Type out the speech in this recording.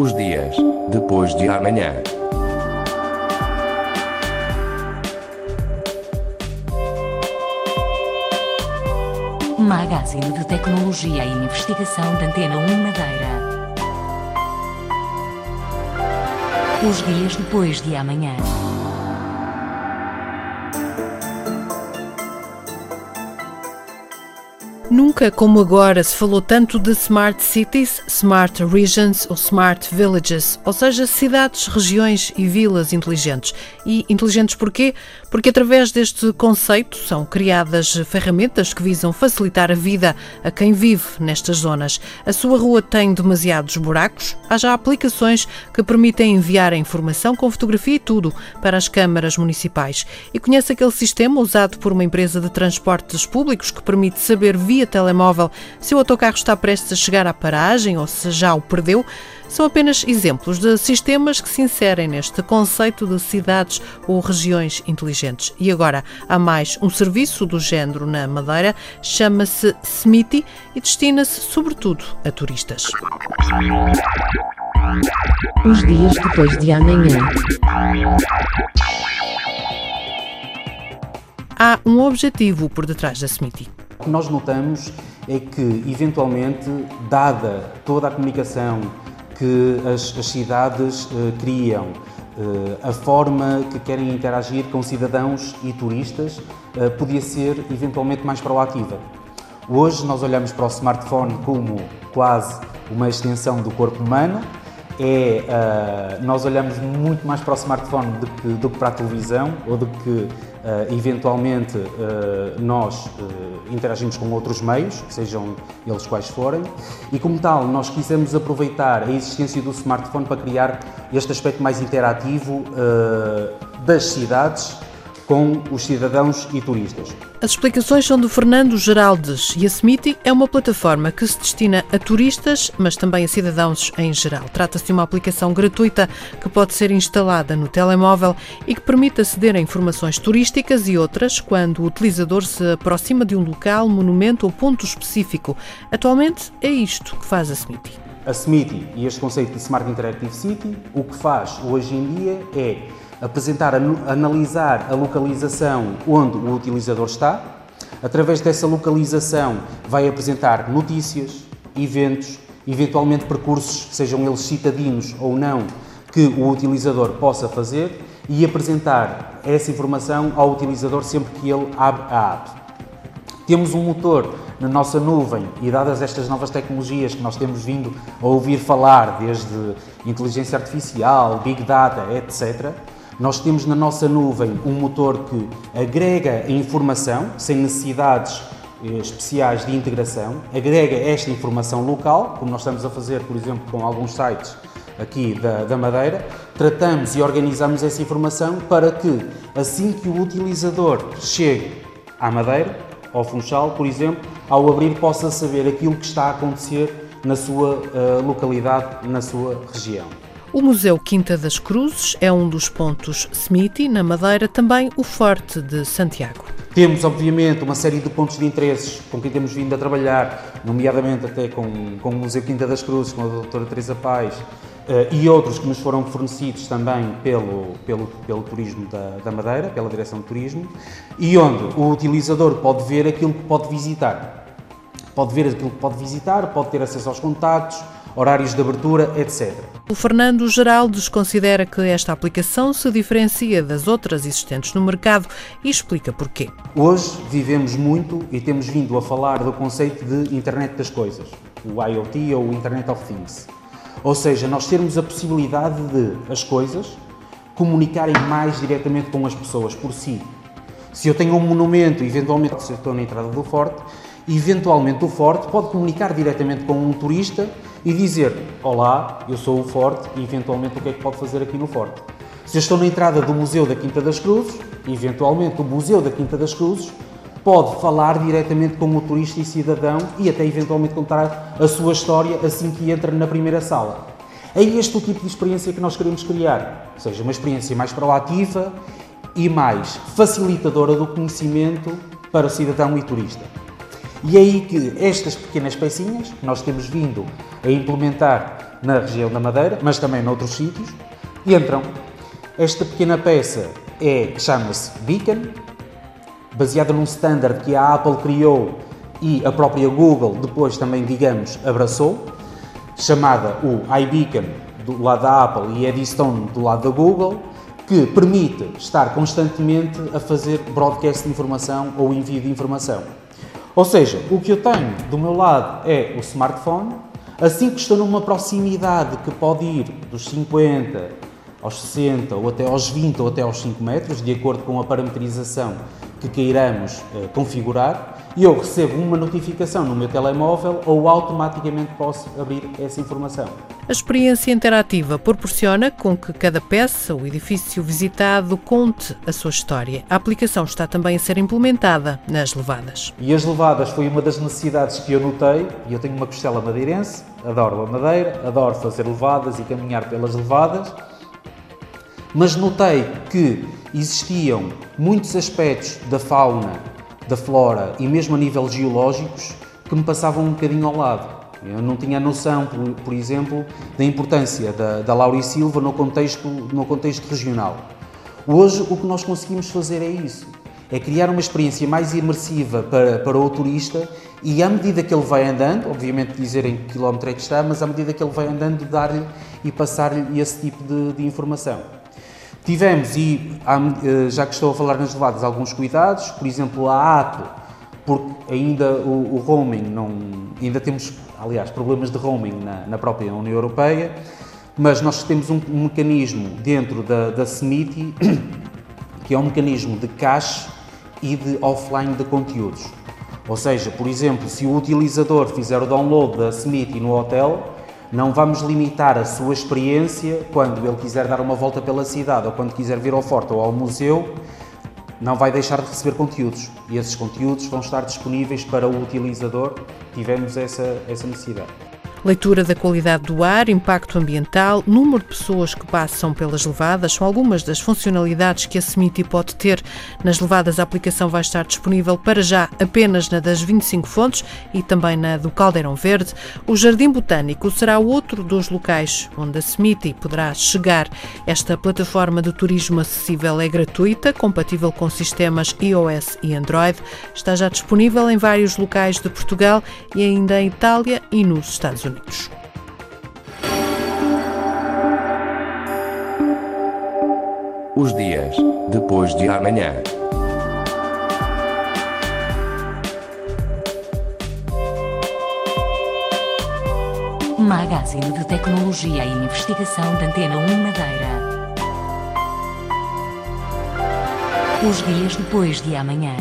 Os dias depois de amanhã. Magazine de Tecnologia e Investigação da Antena 1 Madeira. Os dias depois de amanhã. Nunca como agora se falou tanto de Smart Cities, Smart Regions ou Smart Villages, ou seja, cidades, regiões e vilas inteligentes. E inteligentes porquê? Porque através deste conceito são criadas ferramentas que visam facilitar a vida a quem vive nestas zonas. A sua rua tem demasiados buracos? Há já aplicações que permitem enviar a informação com fotografia e tudo para as câmaras municipais. E conhece aquele sistema usado por uma empresa de transportes públicos que permite saber via telemóvel se o autocarro está prestes a chegar à paragem ou se já o perdeu, são apenas exemplos de sistemas que se inserem neste conceito de cidades ou regiões inteligentes. E agora há mais um serviço do género na Madeira, chama-se SMITI e destina-se sobretudo a turistas. Os dias depois de amanhã. Há um objetivo por detrás da SMITI. O que nós notamos é que, eventualmente, dada toda a comunicação que as, as cidades uh, criam, uh, a forma que querem interagir com cidadãos e turistas, uh, podia ser eventualmente mais proativa. Hoje nós olhamos para o smartphone como quase uma extensão do corpo humano, é, uh, nós olhamos muito mais para o smartphone do que, do que para a televisão ou do que uh, eventualmente uh, nós interagimos com outros meios, sejam eles quais forem, e como tal nós quisemos aproveitar a existência do smartphone para criar este aspecto mais interativo das cidades com os cidadãos e turistas. As explicações são do Fernando Geraldes e a Smiti é uma plataforma que se destina a turistas, mas também a cidadãos em geral. Trata-se de uma aplicação gratuita que pode ser instalada no telemóvel e que permite aceder a informações turísticas e outras quando o utilizador se aproxima de um local, monumento ou ponto específico. Atualmente é isto que faz a Smiti. A Smiti e este conceito de Smart Interactive City, o que faz hoje em dia é apresentar, analisar a localização onde o utilizador está. Através dessa localização, vai apresentar notícias, eventos, eventualmente percursos, sejam eles citadinos ou não, que o utilizador possa fazer e apresentar essa informação ao utilizador sempre que ele abre a app. Temos um motor na nossa nuvem e dadas estas novas tecnologias que nós temos vindo a ouvir falar, desde inteligência artificial, big data, etc., nós temos na nossa nuvem um motor que agrega a informação, sem necessidades eh, especiais de integração, agrega esta informação local, como nós estamos a fazer, por exemplo, com alguns sites aqui da, da Madeira, tratamos e organizamos essa informação para que, assim que o utilizador chegue à Madeira, ao Funchal, por exemplo, ao abrir possa saber aquilo que está a acontecer na sua uh, localidade, na sua região. O Museu Quinta das Cruzes é um dos pontos SMITI, na Madeira, também o Forte de Santiago. Temos, obviamente, uma série de pontos de interesses com quem temos vindo a trabalhar, nomeadamente até com, com o Museu Quinta das Cruzes, com a doutora Teresa Paz, Uh, e outros que nos foram fornecidos também pelo, pelo, pelo Turismo da, da, Madeira, pela Direção de Turismo, e onde o utilizador pode ver aquilo que pode visitar. Pode ver aquilo que pode visitar, pode ter acesso aos contactos, horários de abertura, etc. O Fernando Geraldes considera que esta aplicação se diferencia das outras existentes no mercado e explica porquê. Hoje vivemos muito e temos vindo a falar do conceito de Internet das Coisas, o IoT ou o Internet of Things. Ou seja, nós termos a possibilidade de as coisas comunicarem mais diretamente com as pessoas por si. Se eu tenho um monumento, eventualmente se eu estou na entrada do forte, eventualmente o forte pode comunicar diretamente com um turista e dizer: Olá, eu sou o Forte e eventualmente o que é que pode fazer aqui no Forte. Se eu estou na entrada do Museu da Quinta das Cruzes, eventualmente o Museu da Quinta das Cruzes pode falar diretamente com o turista e cidadão e até eventualmente contar a sua história assim que entra na primeira sala. É este o tipo de experiência que nós queremos criar, ou seja, uma experiência mais proativa e mais facilitadora do conhecimento para o cidadão e turista. E é aí que estas pequenas pecinhas, nós temos vindo a implementar na região da Madeira, mas também noutros sítios, entram. Esta pequena peça é, chama-se Beacon, baseada num standard que a Apple criou e a própria Google depois também, digamos, abraçou, chamada o iBeacon do lado da Apple e Eddystone do lado da Google, que permite estar constantemente a fazer broadcast de informação ou envio de informação. Ou seja, o que eu tenho do meu lado é o smartphone, assim que estou numa proximidade que pode ir dos 50 aos 60 ou até aos 20 ou até aos 5 metros, de acordo com a parametrização que queiramos eh, configurar, e eu recebo uma notificação no meu telemóvel ou automaticamente posso abrir essa informação. A experiência interativa proporciona com que cada peça ou edifício visitado conte a sua história. A aplicação está também a ser implementada nas levadas. E as levadas foi uma das necessidades que eu notei, e eu tenho uma costela madeirense, adoro a madeira, adoro fazer levadas e caminhar pelas levadas, mas notei que existiam muitos aspectos da fauna, da flora e mesmo a nível geológicos que me passavam um bocadinho ao lado. Eu não tinha noção, por, por exemplo, da importância da, da Laura e Silva no contexto, no contexto regional. Hoje, o que nós conseguimos fazer é isso: é criar uma experiência mais imersiva para, para o turista e, à medida que ele vai andando, obviamente dizer em que quilómetro é que está, mas à medida que ele vai andando, dar-lhe e passar-lhe esse tipo de, de informação. Tivemos, e eh, já que estou a falar nas levadas, alguns cuidados, por exemplo, a ato, porque ainda o, o roaming não. ainda temos aliás, problemas de roaming na, na própria União Europeia, mas nós temos um, um mecanismo dentro da, da que é um mecanismo de cache e de offline de conteúdos. Ou seja, por exemplo, se o utilizador fizer o download da SMITI no hotel, não vamos limitar a sua experiência quando ele quiser dar uma volta pela cidade ou quando quiser vir ao forte ou ao museu, não vai deixar de receber conteúdos e esses conteúdos vão estar disponíveis para o utilizador. Tivemos essa, essa necessidade. Leitura da qualidade do ar, impacto ambiental, número de pessoas que passam pelas levadas são algumas das funcionalidades que a Semiti pode ter. Nas levadas, a aplicação vai estar disponível para já apenas na das 25 fontes e também na do Caldeirão Verde. O Jardim Botânico será outro dos locais onde a Semiti poderá chegar. Esta plataforma de turismo acessível é gratuita, compatível com sistemas iOS e Android. Está já disponível em vários locais de Portugal e ainda em Itália e nos Estados Unidos. Unidos. Os dias depois de amanhã. Magazine de Tecnologia e Investigação da Antena 1 Madeira. Os dias depois de amanhã.